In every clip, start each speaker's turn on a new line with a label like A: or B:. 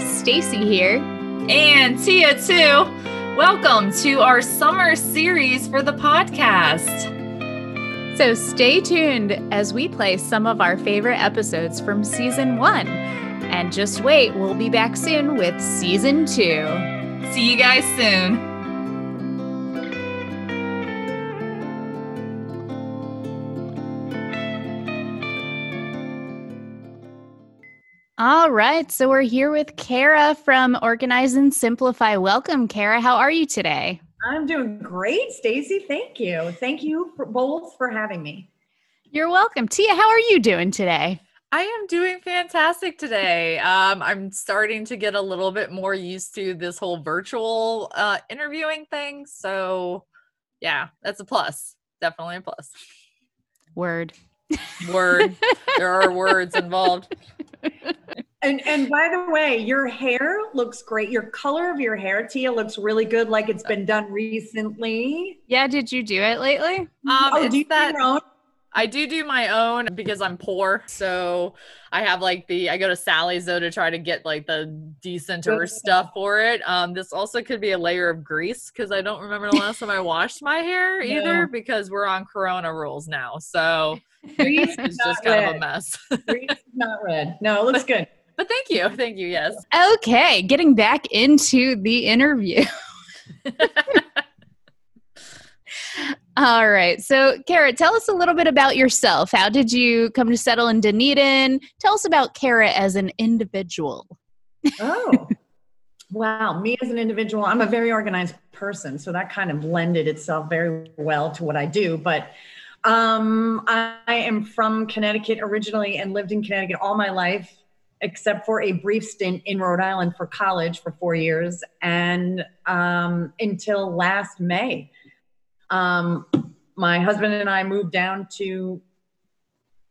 A: listeners. Stacy here.
B: And Tia, too. Welcome to our summer series for the podcast.
A: So stay tuned as we play some of our favorite episodes from season one. And just wait, we'll be back soon with season two.
B: See you guys soon.
A: All right. So we're here with Kara from Organize and Simplify. Welcome, Kara. How are you today?
C: I'm doing great, Stacy. Thank you. Thank you for both for having me.
A: You're welcome. Tia, how are you doing today?
B: I am doing fantastic today. Um, I'm starting to get a little bit more used to this whole virtual uh, interviewing thing. So, yeah, that's a plus. Definitely a plus.
A: Word.
B: Word. there are words involved.
C: And and by the way, your hair looks great. Your color of your hair, Tia, looks really good, like it's been done recently.
A: Yeah, did you do it lately?
B: Um,
C: oh, do you
B: that
C: do your own?
B: I do do my own because I'm poor. So I have like the I go to Sally's though to try to get like the decenter stuff for it. Um, this also could be a layer of grease because I don't remember the last time I washed my hair either
C: No.
B: because we're on Corona rules now. So
C: Grease
B: it's
C: is
B: just kind of a mess.
C: Grease is not red. No, it looks good.
B: but thank you, thank you. Yes.
A: Okay, getting back into the interview. All right. So, Kara, tell us a little bit about yourself. How did you come to settle in Dunedin? Tell us about Kara as an individual.
C: Oh. Wow, me as an individual, I'm a very organized person, so that kind of blended itself very well to what I do. But um, I, am from Connecticut originally and lived in Connecticut all my life, except for a brief stint in Rhode Island for college for four years, and um, until last May. Um, my husband and I moved down to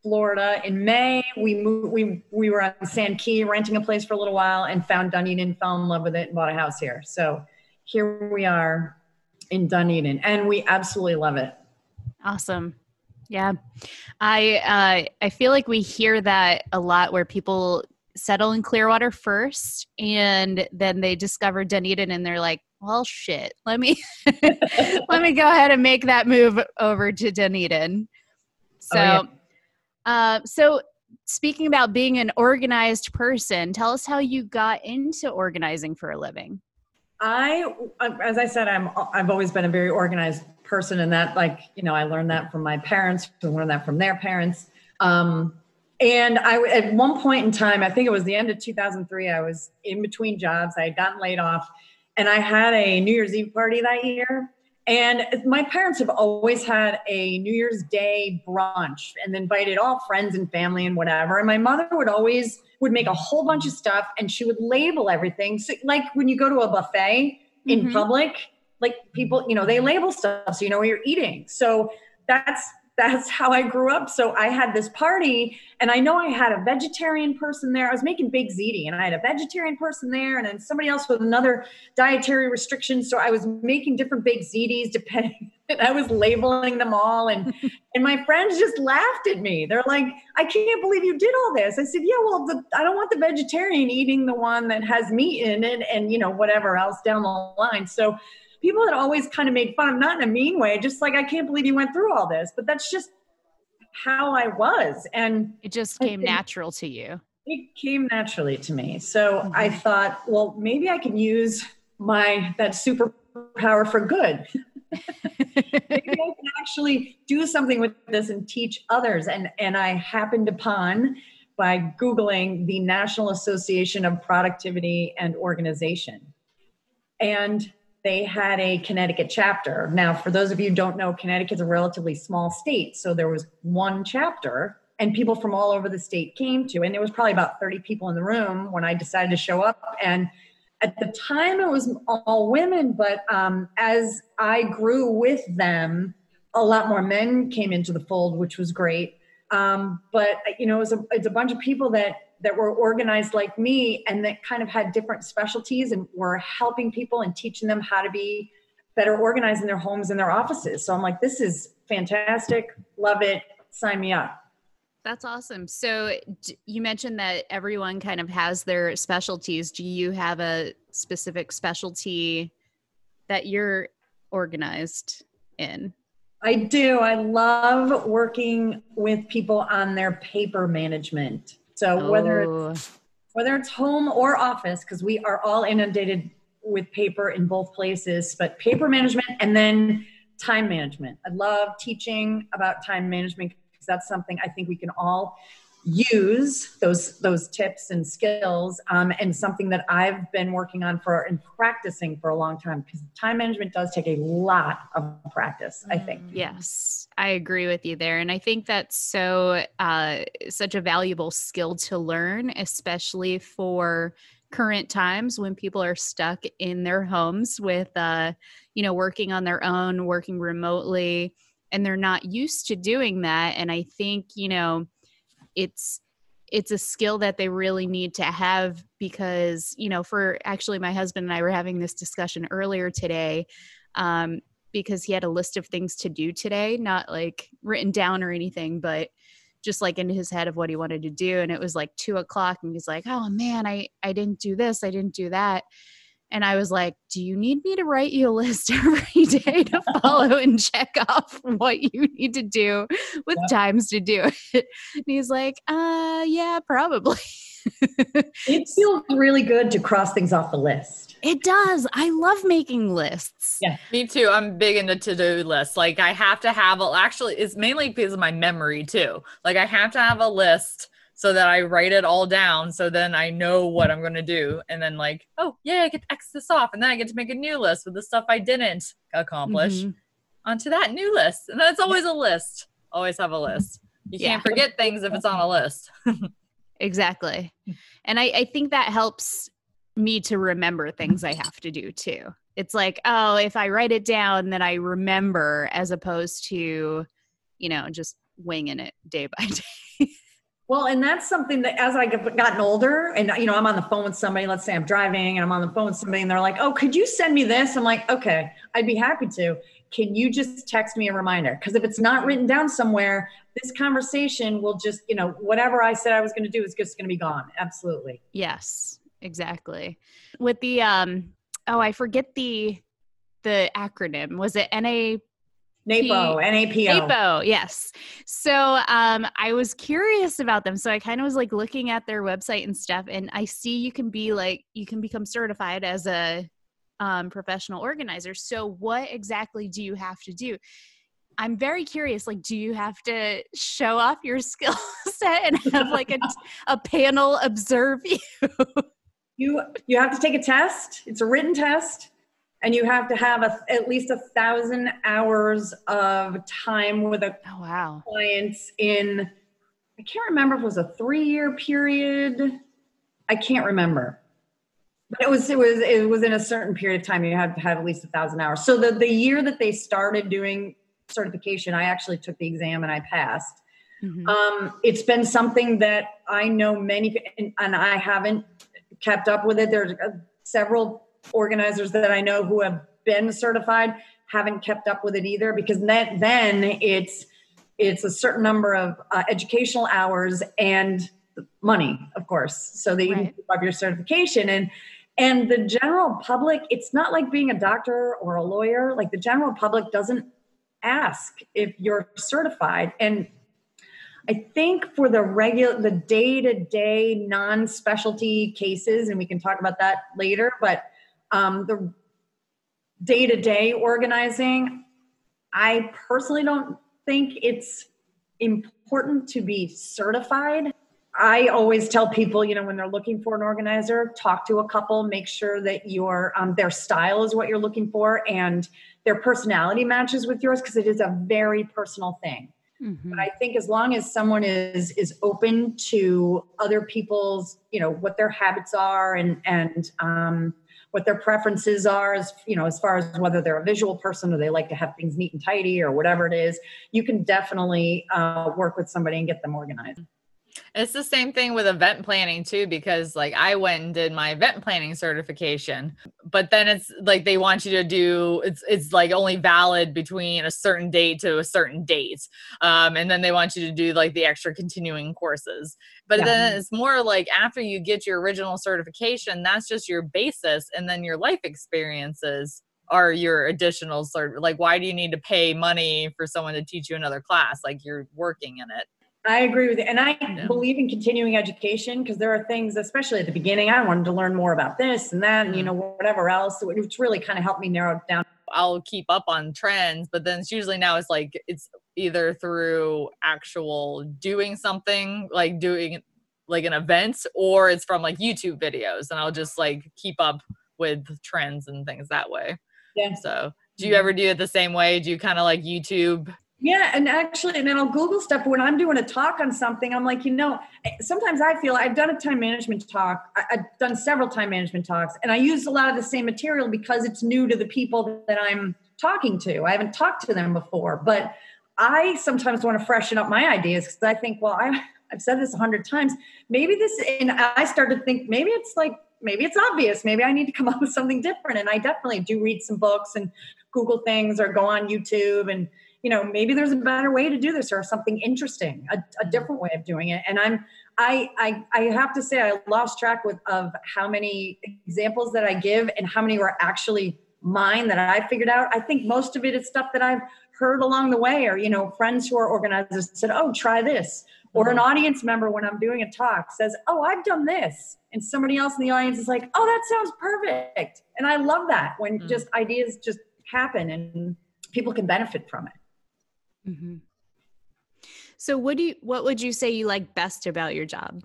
C: Florida in May. We moved. We we were on Sand Key renting a place for a little while and found Dunedin, fell in love with it, and bought a house here. So here we are in Dunedin, and we absolutely love it.
A: Awesome. Yeah. I uh, I feel like we hear that a lot where people settle in Clearwater first and then they discover Dunedin and they're like, well shit, let me let me go ahead and make that move over to Dunedin. So
C: Oh, yeah.
A: uh, so speaking about being an organized person, tell us how you got into organizing for a living.
C: I, as I said, I'm I've always been a very organized person, and that like you know I learned that from my parents, I learned that from their parents. Um, and I at one point in time, I think it was the end of 2003, I was in between jobs. I had gotten laid off, and I had a New Year's Eve party that year. And my parents have always had a New Year's Day brunch and invited all friends and family and whatever. And my mother would always would make a whole bunch of stuff and she would label everything. So like when you go to a buffet in
A: Mhm.
C: public, like people, you know, they label stuff so you know what you're eating. So that's that's how I grew up. So I had this party and I know I had a vegetarian person there. I was making baked ziti and I had a vegetarian person there and then somebody else with another dietary restriction. So I was making different baked zitis depending and I was labeling them all and and my friends just laughed at me. They're like, "I can't believe you did all this." I said, "Yeah, well, the, I don't want the vegetarian eating the one that has meat in it and you know whatever else down the line." So people had always kind of made fun of not in a mean way, just like I can't believe you went through all this, but that's just how I was and
A: It just came natural to you.
C: it came naturally to me. So mm-hmm. I thought, well, maybe I can use my that superpower for good. maybe I can actually do something with this and teach others. And and I happened upon by googling the National Association of Productivity and Organization, and they had a Connecticut chapter. Now, for those of you don't know, Connecticut's a relatively small state, so there was one chapter. And people from all over the state came to, and there was probably about 30 people in the room when I decided to show up. And at the time it was all women but um, as i grew with them a lot more men came into the fold which was great um, but you know a, it's a bunch of people that that were organized like me and that kind of had different specialties and were helping people and teaching them how to be better organized in their homes and their offices so i'm like this is fantastic love it sign me up
A: That's awesome. So you mentioned that everyone kind of has their specialties. Do you have a specific specialty that you're organized in?
C: I do. I love working with people on their paper management. So oh. whether it's oh. whether it's home or office, because we are all inundated with paper in both places, but paper management and then time management. I love teaching about time management because that's something I think we can all use those those tips and skills um, and something that i've been working on for and practicing for a long time because time management does take a lot of practice i think.
A: Mm, yes. I agree with you there and i think that's so uh, such a valuable skill to learn especially for current times when people are stuck in their homes with uh, you know working on their own working remotely and they're not used to doing that and i think you know it's it's a skill that they really need to have because you know for actually my husband and i were having this discussion earlier today um, because he had a list of things to do today not like written down or anything but just like in his head of what he wanted to do. And it was like two o'clock and he's like oh man i i didn't do this i didn't do that and I was like, Do you need me to write you a list every day to follow and check off what you need to do with yeah. times to do it? And he's like, Uh, yeah, probably.
C: it feels really good to cross things off the list.
A: It does. I love making lists.
B: Yeah, me too. I'm big into to do lists. Like, I have to have, a, actually, it's mainly because of my memory too. Like, I have to have a list so that I write it all down so then I know what I'm going to do. And then, like, oh, yeah, I get to X this off. And then I get to make a new list with the stuff I didn't accomplish mm-hmm. onto that new list. And that's always a list. Always have a list. You yeah. can't forget things if it's on a list.
A: exactly. And I, I think that helps me to remember things I have to do too. It's like, oh, if I write it down, then I remember as opposed to, you know, just winging it day by day.
C: Well, and that's something that as I have gotten older and, you know, I'm on the phone with somebody, let's say I'm driving and I'm on the phone with somebody and they're like, oh, could you send me this? I'm like, okay, I'd be happy to. Can you just text me a reminder? Because if it's not written down somewhere, this conversation will just, you know, whatever I said I was going to do is just going to be gone. Absolutely.
A: Yes, exactly. With the, um, oh, I forget the, the acronym. Was it NA
C: NAPO, NAPO.
A: NAPO, yes. So um, I was curious about them. So I kind of was like looking at their website and stuff, and I see you can be like, you can become certified as a um, professional organizer. So what exactly do you have to do? I'm very curious. Like, do you have to show off your skill set and have like a, a panel observe you?
C: you you have to take a test. It's a written test and you have to have a, at least a thousand hours of time with a
A: oh, wow.
C: clients in i can't remember if it was a three year period. I can't remember. But it was it was it was in a certain period of time you had to have at least a thousand hours. So the, the year that they started doing certification i actually took the exam and i passed. Mm-hmm. um, it's been something that i know many and, and i haven't kept up with it. There's uh, several organizers that I know who have been certified haven't kept up with it either because then then it's it's a certain number of uh, educational hours and money, of course, so that you right. can keep up your certification. And and the general public it's not like being a doctor or a lawyer. Like the general public doesn't ask if you're certified. And I think for the regular, the day to day non specialty cases, and we can talk about that later, but um, the day to day organizing, I personally don't think it's important to be certified. I always tell people, you know, when they're looking for an organizer, talk to a couple, make sure that your um, their style is what you're looking for and their personality matches with yours because it is a very personal thing. Mm-hmm. But I think as long as someone is is open to other people's, you know, what their habits are and and um, what their preferences are as you know as far as whether they're a visual person or they like to have things neat and tidy or whatever it is you can definitely uh, work with somebody and get them organized
B: It's the same thing with event planning too, because like I went and did my event planning certification, but then it's like they want you to do it's it's like only valid between a certain date to a certain date, um, and then they want you to do like the extra continuing courses. But yeah. then it's more like after you get your original certification, that's just your basis, and then your life experiences are your additional sort of like why do you need to pay money for someone to teach you another class like you're working in it
C: I agree with you. And I yeah. believe in continuing education because there are things, especially at the beginning, I wanted to learn more about this and that, and, you mm-hmm. know, whatever else, which really kind of helped me narrow it down.
B: I'll keep up on trends, but then it's usually now it's like it's either through actual doing something, like doing like an event, or it's from like YouTube videos, and I'll just like keep up with trends and things that way. Yeah. So, do you ever do it the same way? Do you kind of like YouTube
C: yeah, and actually, and then I'll Google stuff when I'm doing a talk on something. I'm like, you know, sometimes I feel I've done a time management talk. I've done several time management talks, and I use a lot of the same material because it's new to the people that I'm talking to. I haven't talked to them before, but I sometimes want to freshen up my ideas because I think, well, I, I've said this a hundred times. Maybe this, and I start to think maybe it's like maybe it's obvious. Maybe I need to come up with something different. And I definitely do read some books and Google things or go on YouTube and you know maybe there's a better way to do this or something interesting a, a different way of doing it. And i'm I, I i have to say i lost track with of how many examples that i give and how many were actually mine that i figured out. I think most of it is stuff that i've heard along the way or you know friends who are organizers said oh try this. Or an mm-hmm. audience member when i'm doing a talk says oh i've done this. And somebody else in the audience is like oh that sounds perfect. And i love that when mm-hmm. just ideas just happen and people can benefit from it
A: Mm-hmm. So, what do you? What would you say you like best about your job?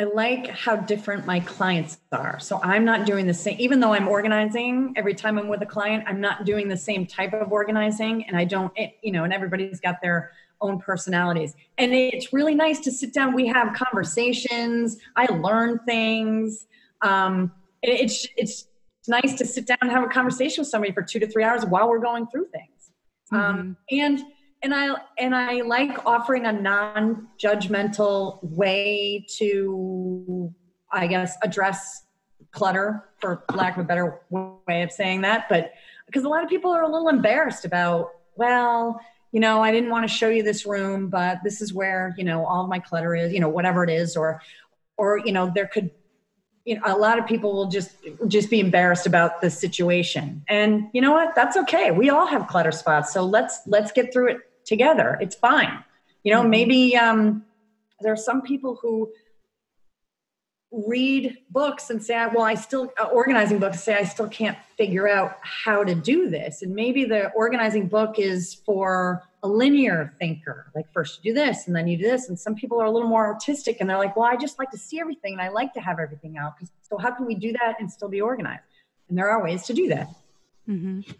C: I like how different my clients are. So I'm not doing the same, even though I'm organizing every time I'm with a client, I'm not doing the same type of organizing. And I don't, it, you know, and everybody's got their own personalities. And it's really nice to sit down. We have conversations. I learn things. Um, it's, it's nice to sit down and have a conversation with somebody for two to three hours while we're going through things. Um, mm-hmm. And and I and I like offering a non-judgmental way to, I guess, address clutter, for lack of a better way of saying that. But because a lot of people are a little embarrassed about, well, you know, I didn't want to show you this room, but this is where you know all my clutter is, you know, whatever it is, or or you know, there could you know a lot of people will just just be embarrassed about the situation. And you know what? That's okay. We all have clutter spots. So let's let's get through it together. It's fine. You know mm-hmm. maybe um there are some people who read books and say well i still uh, organizing books say i still can't figure out how to do this. And maybe the organizing book is for a linear thinker. Like first you do this and then you do this. And some people are a little more artistic and they're like, well, I just like to see everything and I like to have everything out. So how can we do that and still be organized? And there are ways to do that.
A: Mm-hmm.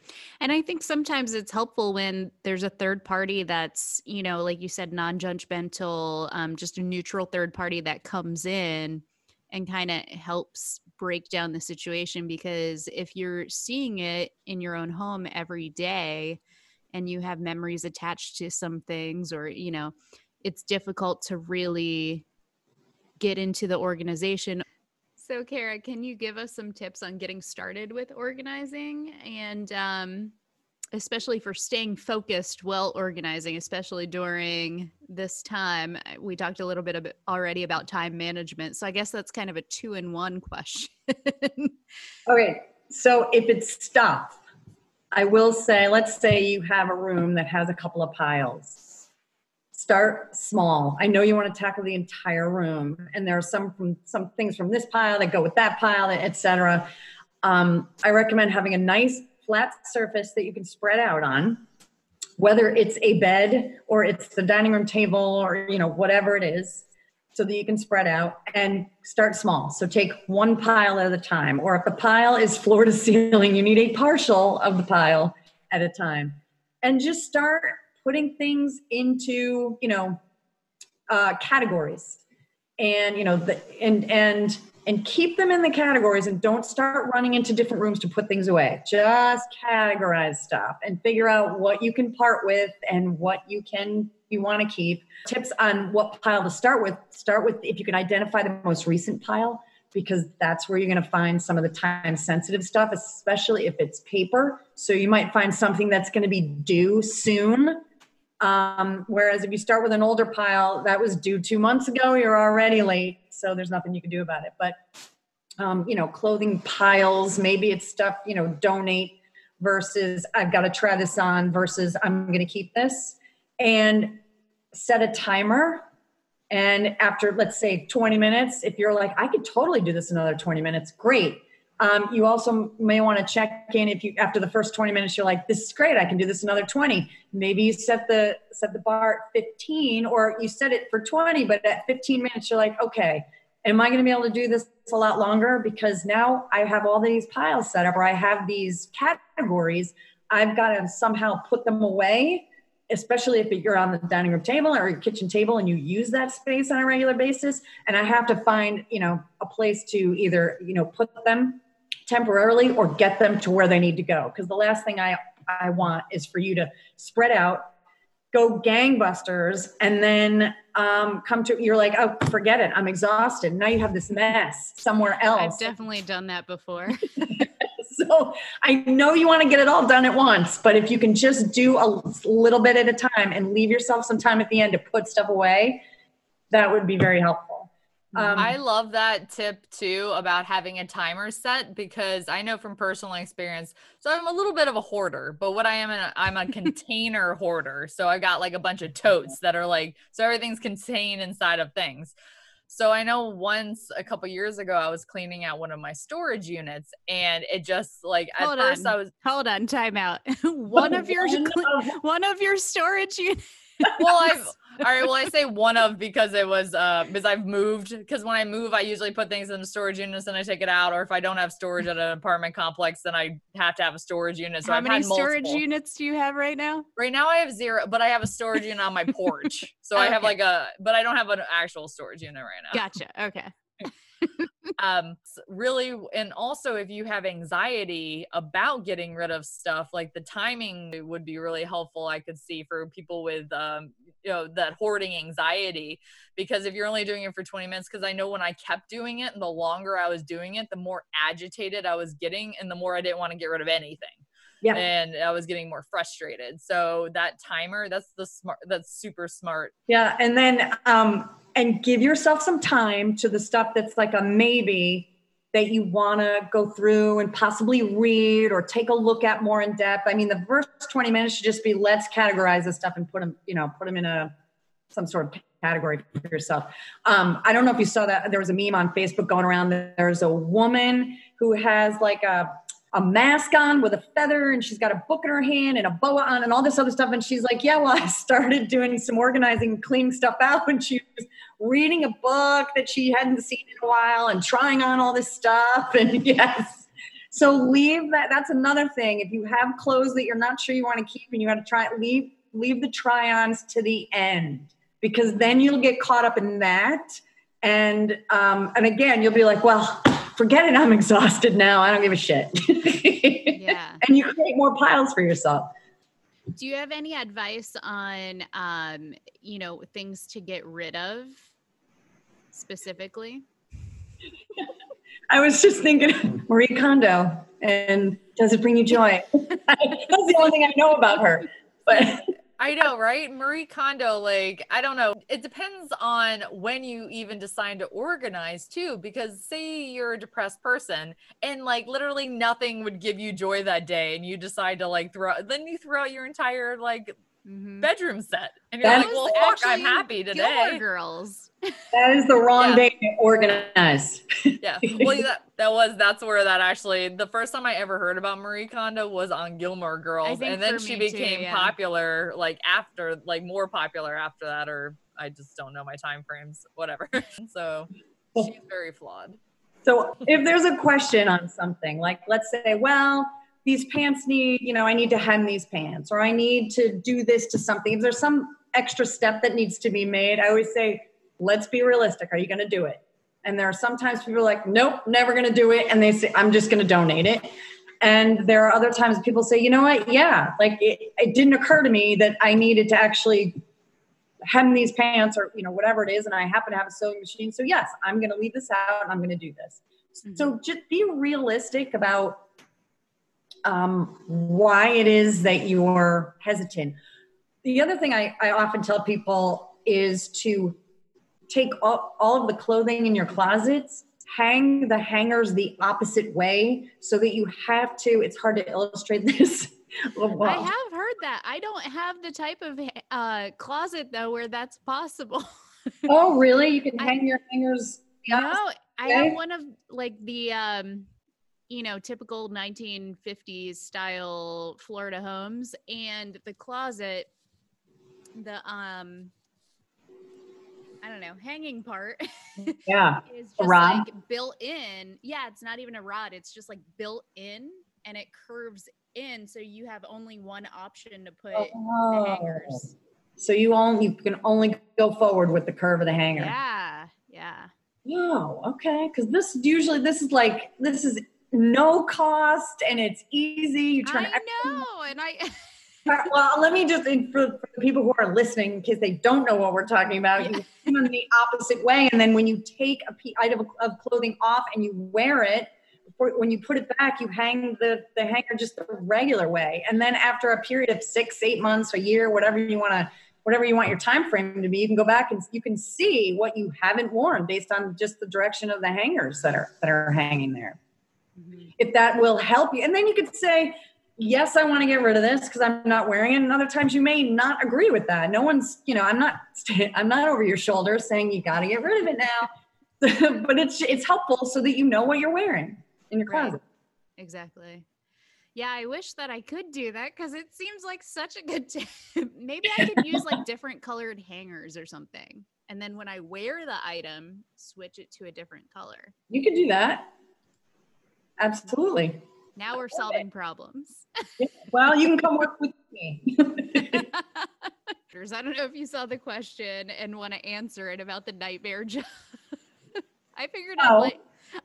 A: And I think sometimes it's helpful when there's a third party that's, you know, like you said, non judgmental, um, just a neutral third party that comes in and kind of helps break down the situation. Because if you're seeing it in your own home every day, and you have memories attached to some things or you know it's difficult to really get into the organization. So kara can you give us some tips on getting started with organizing and um, especially for staying focused while organizing especially during this time? We talked a little bit already about time management so i guess that's kind of a two in one question.
C: Okay so if it's stuff I will say, let's say you have a room that has a couple of piles. Start small. I know you want to tackle the entire room, and there are some from some things from this pile that go with that pile, etc. Um, I recommend having a nice flat surface that you can spread out on, whether it's a bed or it's the dining room table or you know whatever it is so that you can spread out and start small. So take one pile at a time. Or if the pile is floor to ceiling, you need a partial of the pile at a time. And just start putting things into, you know, uh, categories. And you know, the, and and and keep them in the categories and don't start running into different rooms to put things away. Just categorize stuff and figure out what you can part with and what you can you want to keep. Tips on what pile to start with. Start with if you can identify the most recent pile because that's where you're going to find some of the time sensitive stuff, especially if it's paper. So you might find something that's going to be due soon. Um, whereas if you start with an older pile that was due two months ago, you're already late. So there's nothing you can do about it. But, um, you know, clothing piles, maybe it's stuff, you know, donate versus I've got to try this on versus I'm going to keep this. And set a timer and after, let's say, 20 minutes, if you're like, I could totally do this another 20 minutes, great. Um, you also may want to check in if you after the first 20 minutes you're like this is great i can do this another 20 maybe you set the set the bar at 15 or you set it for 20 but at 15 minutes you're like okay am i going to be able to do this a lot longer? Because now i have all these piles set up or i have these categories i've got to somehow put them away especially if you're on the dining room table or your kitchen table and you use that space on a regular basis and i have to find you know a place to either you know put them temporarily or get them to where they need to go. Because the last thing i i want is for you to spread out go gangbusters and then um, come to you're like oh forget it. I'm exhausted. Now you have this mess somewhere else.
A: i've definitely done that before.
C: So I know you want to get it all done at once, but if you can just do a little bit at a time and leave yourself some time at the end to put stuff away, that would be very helpful.
B: Um, I love that tip too about having a timer set because I know from personal experience. So I'm a little bit of a hoarder, but what I am, i I'm a container hoarder. So I've got like a bunch of totes that are like, so everything's contained inside of things. So I know once a couple years ago, I was cleaning out one of my storage units, and it just like at
A: hold
B: first
A: on.
B: I was
A: hold on, time out. one of your one of your storage units.
B: well, I've all right. Well, I say one of because it was uh because I've moved because when I move, I usually put things in the storage units and I take it out, or if I don't have storage at an apartment complex, then I have to have a storage unit. So
A: how
B: I've
A: many storage
B: multiple.
A: units do you have right now?
B: Right now, I have zero, but I have a storage unit on my porch. So okay. I have like a, but I don't have an actual storage unit right now.
A: Gotcha. Okay
B: um really and also if you have anxiety about getting rid of stuff like the timing would be really helpful i could see for people with um you know that hoarding anxiety because if you're only doing it for 20 minutes because i know when i kept doing it and the longer i was doing it the more agitated i was getting and the more i didn't want to get rid of anything. Yeah. and i was getting more frustrated. So that timer that's the smart that's super smart.
C: Yeah and then um and give yourself some time to the stuff that's like a maybe that you want to go through and possibly read or take a look at more in depth. I mean, the first 20 minutes should just be let's categorize this stuff and put them, you know, put them in a some sort of category for yourself. Um, I don't know if you saw that. There was a meme on Facebook going around. There's a woman who has like a a mask on with a feather and she's got a book in her hand and a boa on and all this other stuff. And she's like, Yeah, well, I started doing some organizing, cleaning stuff out. And she was reading a book that she hadn't seen in a while and trying on all this stuff. And yes. So leave that. That's another thing. If you have clothes that you're not sure you want to keep and you got to try leave leave the try-ons to the end because then you'll get caught up in that. And um, and again, you'll be like, well, forget it. I'm exhausted now. I don't give a shit. yeah. And you create more piles for yourself.
A: Do you have any advice on, um, you know, things to get rid of specifically?
C: I was just thinking Marie Kondo and does it bring you joy? That's the only thing I know about her. But
B: I know, right? Marie Kondo, like, I don't know. It depends on when you even decide to organize, too, because say you're a depressed person and, like, literally nothing would give you joy that day, and you decide to, like, throw, then you throw out your entire, like, mm-hmm. bedroom set. And you're that like, well, fuck, I'm happy today.
A: Gilmore Girls.
C: That is the wrong yeah. day to organize.
B: yeah. Well, that, that was, that's where that actually, the first time I ever heard about Marie Kondo was on Gilmore Girls. And then she became too, yeah. popular, like after, like more popular after that, or I just don't know my time frames, whatever. so she's very flawed.
C: So if there's a question on something, like let's say, well, these pants need, you know, I need to hem these pants or I need to do this to something. If there's some extra step that needs to be made, I always say, let's be realistic. Are you going to do it? And there are sometimes people are like, nope, never going to do it. And they say, I'm just going to donate it. And there are other times people say, you know what? Yeah, like it, it didn't occur to me that I needed to actually hem these pants or, you know, whatever it is. And I happen to have a sewing machine. So, yes, I'm going to leave this out and I'm going to do this. Mm-hmm. So, just be realistic about um, why it is that you're hesitant. The other thing I, I often tell people is to take all, all of the clothing in your closets hang the hangers the opposite way so that you have to it's hard to illustrate this.
A: Well, i have heard that. I don't have the type of uh, closet though where that's possible.
C: Oh really? You can hang I, your hangers
A: no i have one of like the um you know typical 1950s style florida homes and the closet the um I don't know, hanging part.
C: Yeah.
A: is just like built in. Yeah, it's not even a rod. It's just like built in and it curves in. So you have only one option to put oh. the hangers.
C: So you only you can only go forward with the curve of the hanger.
A: Yeah. Yeah.
C: Oh, okay. Cause this usually this is like this is no cost and it's easy. You turn
A: I know, and I
C: well, let me just, for, people who are listening, in case they don't know what we're talking about, you in the opposite way. And then when you take a item of clothing off and you wear it, when you put it back, you hang the, the hanger just the regular way. And then after a period of six, eight months, a year, whatever you want to, whatever you want your time frame to be, you can go back and you can see what you haven't worn based on just the direction of the hangers that are that are hanging there. Mm-hmm. If that will help you, and then you could say, yes, I want to get rid of this because I'm not wearing it. And other times you may not agree with that. No one's, you know, I'm not, I'm not over your shoulder saying you got to get rid of it now, but it's, it's helpful so that you know what you're wearing in your closet. Right.
A: Exactly. Yeah, I wish that I could do that because it seems like such a good tip. Maybe I could use like different colored hangers or something. And then when I wear the item, switch it to a different color.
C: You could do that. Absolutely.
A: Now we're solving problems.
C: well, you can come work with me.
A: I don't know if you saw the question and want to answer it about the nightmare job. I figured oh. I'd,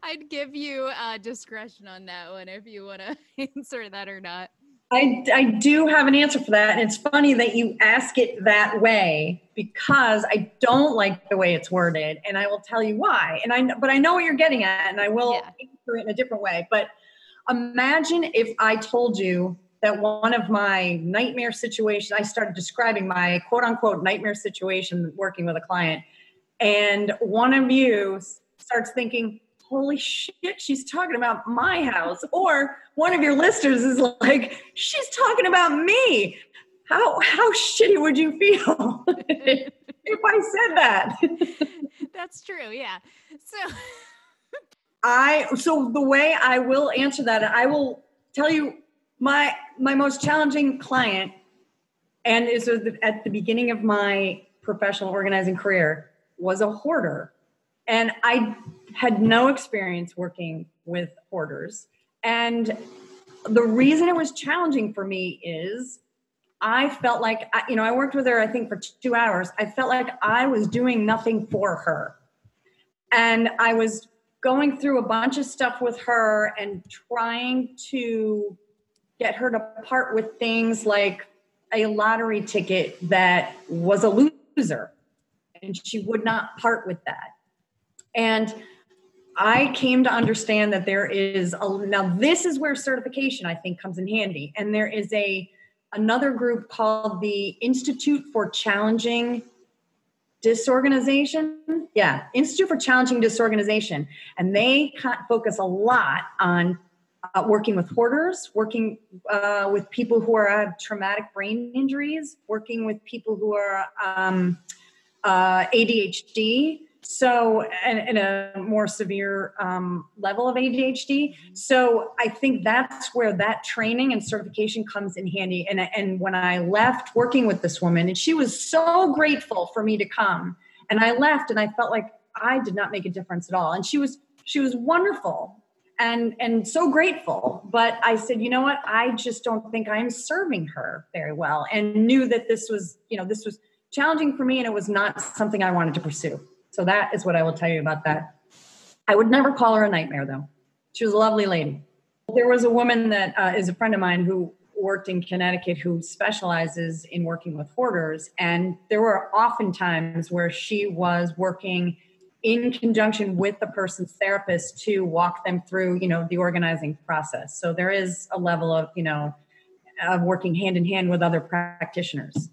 A: I'd give you uh, discretion on that one if you want to answer that or not.
C: I, I do have an answer for that. And it's funny that you ask it that way because I don't like the way it's worded. And I will tell you why. And I, but I know what you're getting at and I will yeah. answer it in a different way. But Imagine if I told you that one of my nightmare situations, I started describing my quote unquote nightmare situation working with a client, and one of you starts thinking, holy shit, she's talking about my house. Or one of your listeners is like, she's talking about me. How how shitty would you feel if I said that?
A: That's true, yeah. So
C: I so the way I will answer that, I will tell you my my most challenging client, and is at the beginning of my professional organizing career was a hoarder, and I had no experience working with hoarders, and the reason it was challenging for me is I felt like you know I worked with her I think for two hours. I felt like I was doing nothing for her, and I was going through a bunch of stuff with her and trying to get her to part with things like a lottery ticket that was a loser and she would not part with that. And i came to understand that there is a now this is where certification i think comes in handy. And there is a another group called the institute for challenging disorganization. Yeah, Institute for Challenging Disorganization. And they focus a lot on uh, working with hoarders, working uh, with people who are have traumatic brain injuries, working with people who are um, uh, ADHD, so and, a more severe um, level of adhd so i think that's where that training and certification comes in handy. And, and when i left working with this woman and she was so grateful for me to come and i left and i felt like i did not make a difference at all. And she was she was wonderful and and so grateful. But i said you know what? I just don't think i'm serving her very well and knew that this was you know this was challenging for me and it was not something i wanted to pursue so that is what I will tell you about that. I would never call her a nightmare though. She was a lovely lady. There was a woman that uh, is a friend of mine who worked in Connecticut who specializes in working with hoarders. And there were often times where she was working in conjunction with the person's therapist to walk them through, you know, the organizing process. So there is a level of, you know, of working hand in hand with other practitioners.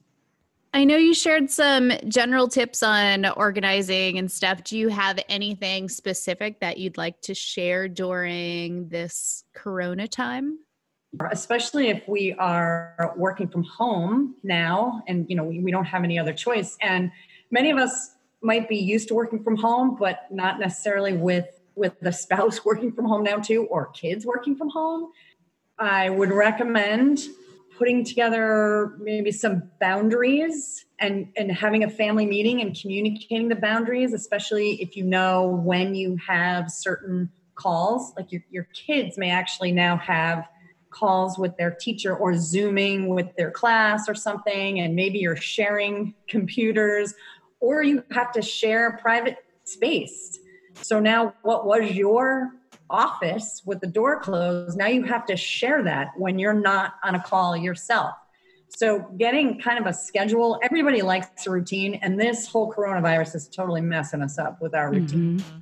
A: I know you shared some general tips on organizing and stuff. Do you have anything specific that you'd like to share during this corona time?
C: Especially if we are working from home now and you know we, we don't have any other choice. And many of us might be used to working from home, but not necessarily with with the spouse working from home now too, or kids working from home. I would recommend putting together maybe some boundaries and and having a family meeting and communicating the boundaries especially if you know when you have certain calls like your, your kids may actually now have calls with their teacher or zooming with their class or something and maybe you're sharing computers or you have to share private space. So now, what was your office with the door closed? Now you have to share that when you're not on a call yourself. So, getting kind of a schedule, everybody likes a routine, and this whole coronavirus is totally messing us up with our routine. Mm-hmm.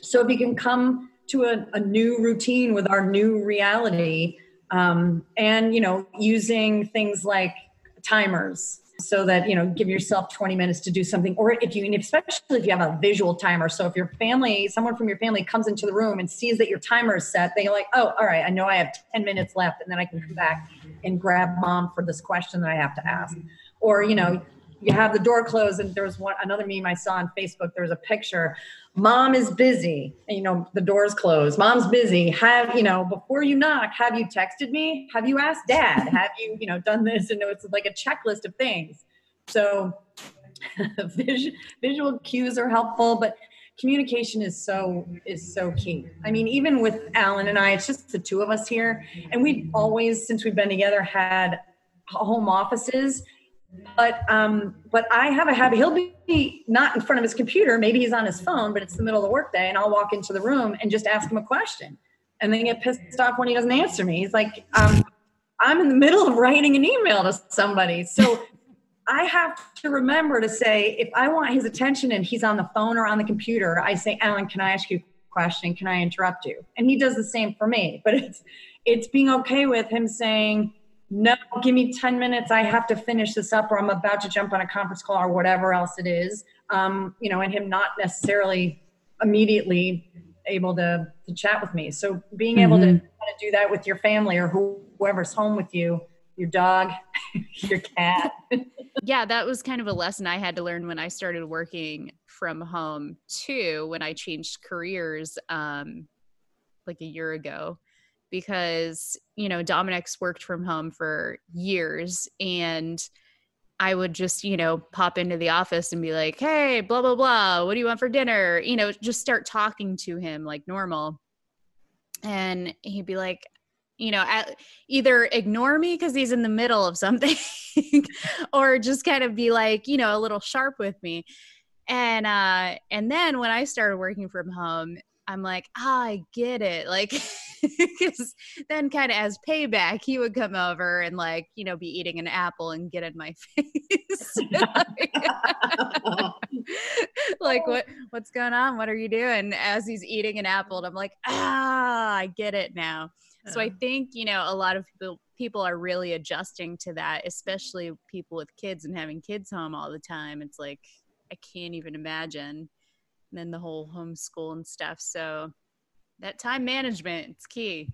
C: So, if you can come to a, a, new routine with our new reality, um, and you know, using things like timers so that you know give yourself 20 minutes to do something or if you especially if you have a visual timer. So if your family someone from your family comes into the room and sees that your timer is set they're like oh all right i know i have 10 minutes left and then i can come back and grab mom for this question that i have to ask. Or you know you have the door closed and there's one another meme i saw on facebook there was a picture mom is busy and, you know the door's closed mom's busy have you know before you knock have you texted me? Have you asked dad? Have you you know done this? And it's like a checklist of things. So visual cues are helpful but communication is so is so key. I mean even with alan and i it's just the two of us here and we've always since we've been together had home offices but um, but I have a habit. He'll be not in front of his computer. Maybe he's on his phone, but it's the middle of the workday, and I'll walk into the room and just ask him a question, and then get pissed off when he doesn't answer me. He's like, um, I'm in the middle of writing an email to somebody, so I have to remember to say if I want his attention and he's on the phone or on the computer, I say, Alan, can I ask you a question? Can I interrupt you? And he does the same for me. But it's it's being okay with him saying no, give me 10 minutes. I have to finish this up, or I'm about to jump on a conference call or whatever else it is. Um, you know, and him not necessarily immediately able to, to chat with me. So being able mm-hmm. to, to do that with your family or whoever's home with you, your dog, your cat.
A: yeah, that was kind of a lesson I had to learn when I started working from home too, when I changed careers um, like a year ago because you know Dominic's worked from home for years and I would just, you know, pop into the office and be like, "Hey, blah blah blah, what do you want for dinner?" You know, just start talking to him like normal. And he'd be like, you know, either ignore me because he's in the middle of something or just kind of be like, you know, a little sharp with me. And uh and then when I started working from home, I'm like, ah, I get it. Like, because then kind of as payback, he would come over and like, you know, be eating an apple and get in my face. like, what, what's going on? What are you doing? As he's eating an apple, and I'm like, ah, I get it now. So I think, you know, a lot of people, people are really adjusting to that, especially people with kids and having kids home all the time. It's like, I can't even imagine and then the whole homeschool and stuff. So that time management, it's key.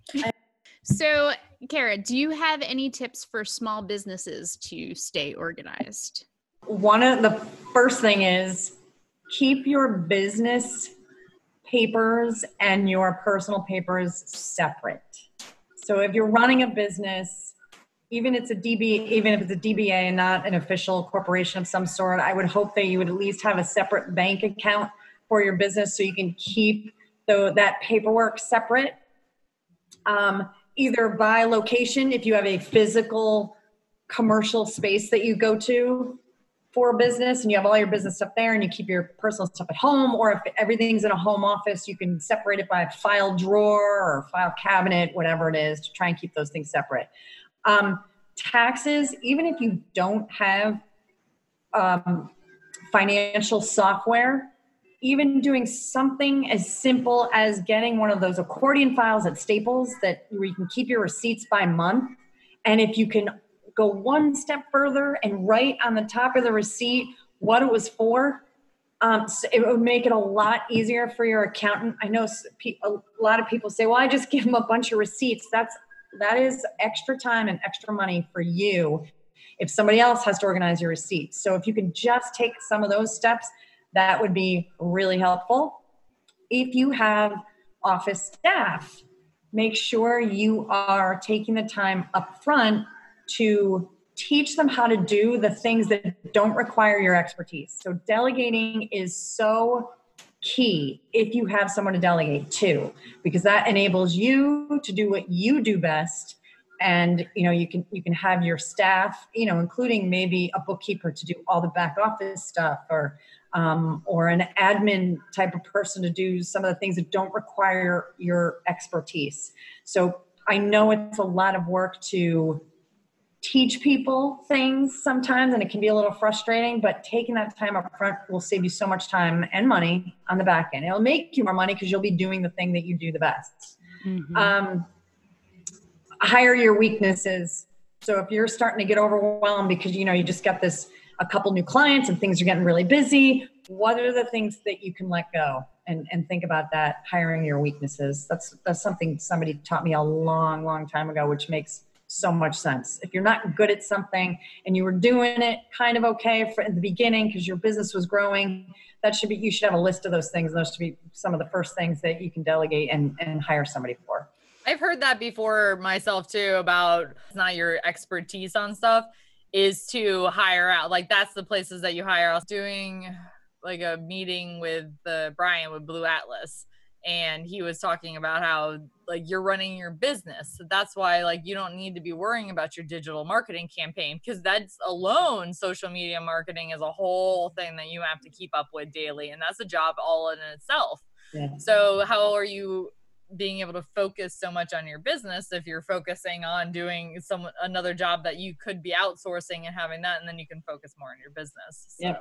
A: so, Kara, do you have any tips for small businesses to stay organized?
C: One of the first thing is keep your business papers and your personal papers separate. So if you're running a business, even if it's a DB, even if it's a DBA and not an official corporation of some sort, I would hope that you would at least have a separate bank account for your business so you can keep the, that paperwork separate. Um, either by location, if you have a physical commercial space that you go to, for business and you have all your business stuff there and you keep your personal stuff at home or if everything's in a home office you can separate it by file drawer or file cabinet whatever it is to try and keep those things separate um, taxes even if you don't have um, financial software even doing something as simple as getting one of those accordion files at staples that where you can keep your receipts by month and if you can go one step further and write on the top of the receipt what it was for, um, so it would make it a lot easier for your accountant. I know a lot of people say, "Well, I just give them a bunch of receipts." That's that is extra time and extra money for you if somebody else has to organize your receipts. So if you can just take some of those steps, that would be really helpful. If you have office staff, make sure you are taking the time up front to teach them how to do the things that don't require your expertise. So delegating is so key if you have someone to delegate to because that enables you to do what you do best and you know you can you can have your staff you know including maybe a bookkeeper to do all the back office stuff or um, or an admin type of person to do some of the things that don't require your expertise. So i know it's a lot of work to teach people things sometimes and it can be a little frustrating but taking that time up front will save you so much time and money on the back end. It'll make you more money because you'll be doing the thing that you do the best. Mm-hmm. um, hire your weaknesses. So if you're starting to get overwhelmed because you know you just got this a couple new clients and things are getting really busy what are the things that you can let go and, and think about that hiring your weaknesses that's that's something somebody taught me a long long time ago which makes so much sense. If you're not good at something and you were doing it kind of okay for, the beginning because your business was growing, that should be you should have a list of those things. and Those should be some of the first things that you can delegate and, and hire somebody for.
B: I've heard that before myself too about it's not your expertise on stuff is to hire out. Like that's the places that you hire. Was doing like a meeting with the uh, Brian with Blue Atlas and he was talking about how like you're running your business so that's why like you don't need to be worrying about your digital marketing campaign because that's alone social media marketing is a whole thing that you have to keep up with daily and that's a job all in itself yeah. so how are you being able to focus so much on your business if you're focusing on doing some another job that you could be outsourcing and having that and then you can focus more on your business so.
C: yeah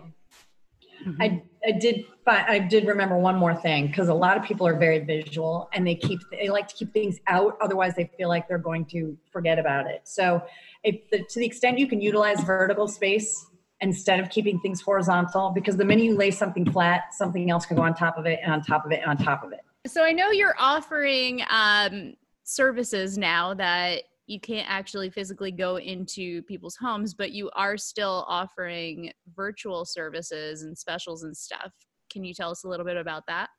C: Mm-hmm. I, I did I did remember one more thing because a lot of people are very visual and they keep they like to keep things out otherwise they feel like they're going to forget about it. So if the, to the extent you can utilize vertical space instead of keeping things horizontal because the minute you lay something flat something else can go on top of it and on top of it and on top of it.
A: So I know you're offering um, services now that you can't actually physically go into people's homes, but you are still offering virtual services and specials and stuff. Can you tell us a little bit about that?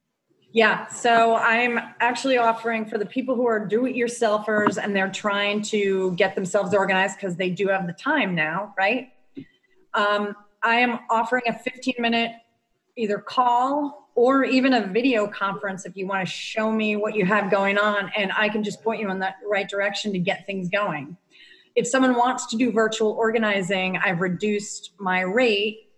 C: Yeah, so I'm actually offering for the people who are do it yourselfers and they're trying to get themselves organized because they do have the time now, right? Um, I am offering a 15 minute either call or even a video conference if you want to show me what you have going on and I can just point you in that right direction to get things going. If someone wants to do virtual organizing, I've reduced my rate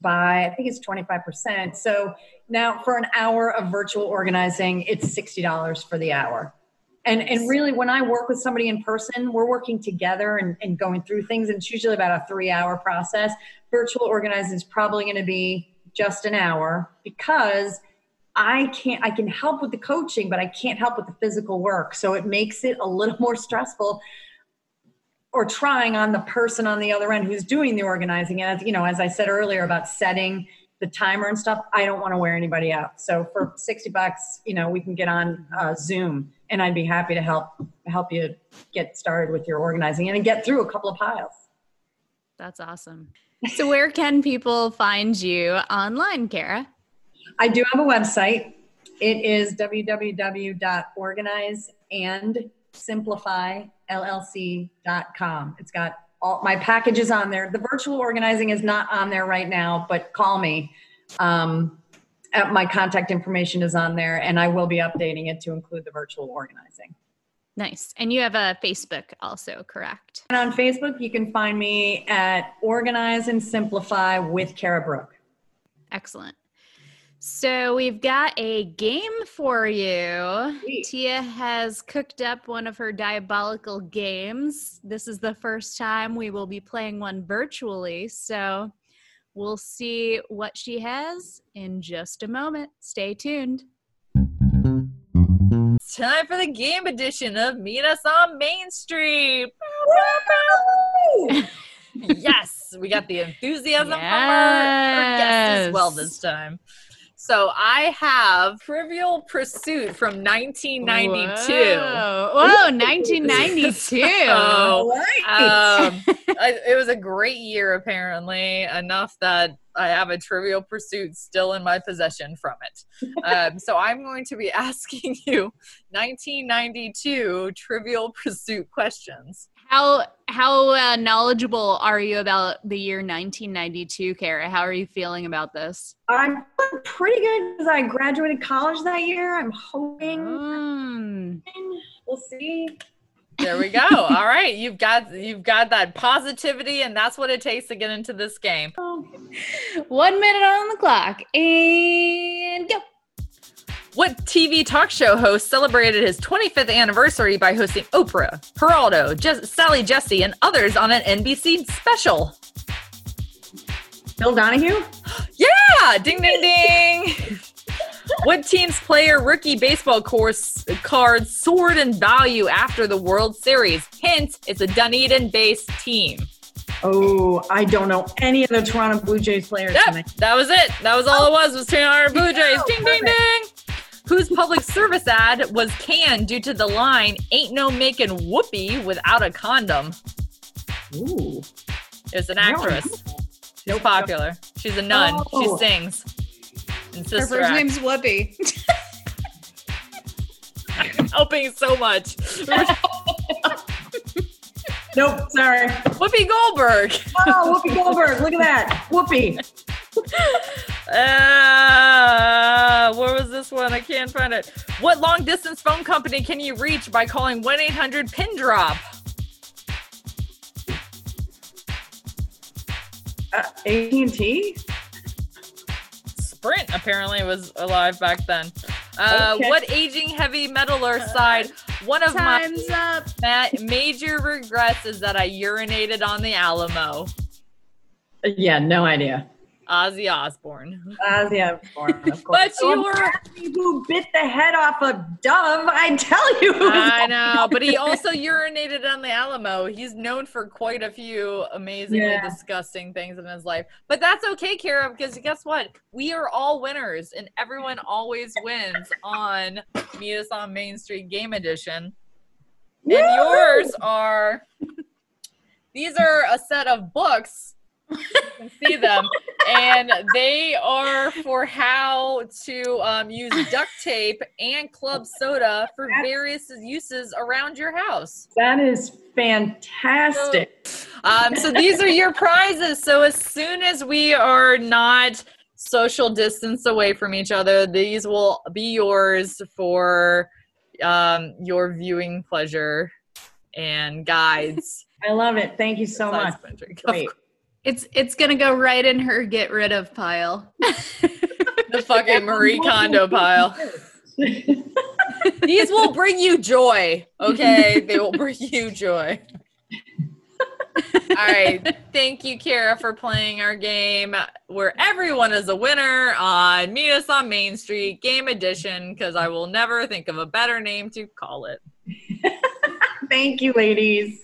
C: by I think it's 25%. So now for an hour of virtual organizing, it's $60 for the hour. And and really when I work with somebody in person, we're working together and, and going through things. And it's usually about a three hour process. Virtual organizing is probably going to be just an hour because I can't I can help with the coaching, but I can't help with the physical work. So it makes it a little more stressful or trying on the person on the other end who's doing the organizing. And as you know, as I said earlier about setting the timer and stuff, I don't want to wear anybody out. So for 60 bucks, you know, we can get on uh, Zoom and I'd be happy to help help you get started with your organizing and get through a couple of piles.
A: That's awesome so where can people find you online, Kara?
C: I do have a website. It is www.organizeandsimplifyllc.com. It's got all my packages on there. The virtual organizing is not on there right now, but call me. Um, my contact information is on there, and I will be updating it to include the virtual organizing.
A: Nice. And you have a Facebook also, correct?
C: And on Facebook, you can find me at Organize and Simplify with Kara Brooke.
A: Excellent. So we've got a game for you.
C: Sweet.
A: Tia has cooked up one of her diabolical games. This is the first time we will be playing one virtually. So we'll see what she has in just a moment. Stay tuned.
B: It's time for the game edition of Meet Us on Main Street. yes, we got the enthusiasm from our, our guest as well this time. So I have Trivial Pursuit from 1992.
A: Whoa, Whoa 1992.
B: Oh,
C: right.
B: um, I, it was a great year, apparently, enough that I have a Trivial Pursuit still in my possession from it. Um, so I'm going to be asking you 1992 Trivial Pursuit questions.
A: How how uh, knowledgeable are you about the year 1992, Kara? How are you feeling about this?
C: I'm feeling pretty good because I graduated college that year. I'm hoping
A: Mm.
C: we'll see.
B: There we go. All right, you've got you've got that positivity, and that's what it takes to get into this game.
A: One minute on the clock and go.
B: What TV talk show host celebrated his 25th anniversary by hosting Oprah, Geraldo, Jess- Sally Jessy, and others on an NBC special?
C: Bill Donahue?
B: Yeah! Ding, ding, ding! what teams play a rookie baseball course card sword and value after the World Series? Hint, it's a Dunedin based team.
C: Oh, I don't know any of the Toronto Blue Jays players.
B: Yep,
C: tonight.
B: that was it. That was all it was, was Toronto Blue Jays. Ding, ding, ding! Whose public service ad was canned due to the line, ain't no making whoopee without a condom?
C: Ooh.
B: It's an actress.
C: know.
B: She's
C: Nope.
B: popular. She's a nun.
C: Oh.
B: She sings. And
A: Her
B: Sister
A: first
B: Act.
A: name's Whoopi.
B: helping so much.
C: Nope, sorry.
B: Whoopi Goldberg.
C: Oh, Whoopi Goldberg. Look at that. Whoopi.
B: Uh, where was this one? I can't find it. What long distance phone company can you reach by calling 1 800 pin drop?
C: Uh, AT&T?
B: Sprint apparently was alive back then. Uh,
C: Okay.
B: What aging heavy metaler side? One of my
A: Time's up.
B: ma- major regrets is that I urinated on the Alamo.
C: Uh, Yeah, no idea.
B: Ozzy Osbourne.
C: Of. Of course.
B: But you were-
C: who bit the head off a dove? I tell you.
B: I know, but he also urinated on the Alamo. He's known for quite a few amazingly
C: Yeah.
B: disgusting things in his life. But that's okay, Kara, because guess what? We are all winners, and everyone always wins on Meet Us on Main Street Game Edition. And yours are these are a set of books. You can see them, and they are for how to um, use duct tape and club soda for various uses around your house.
C: That is fantastic.
B: Um, so these are your prizes. So as soon as we are not social distance away from each other, these will be yours for um, your viewing pleasure and guides.
C: I love it. Thank you so
B: Besides
C: much.
B: Patrick.
C: Great.
A: It's it's gonna go right in her get rid of pile.
B: The fucking Marie Kondo pile. These will bring you joy. Okay, they will bring you joy. All right. Thank you, Kara, for playing our game where everyone is a winner on Meet Us on Main Street Game Edition because I will never think of a better name to call it.
C: Thank you, ladies.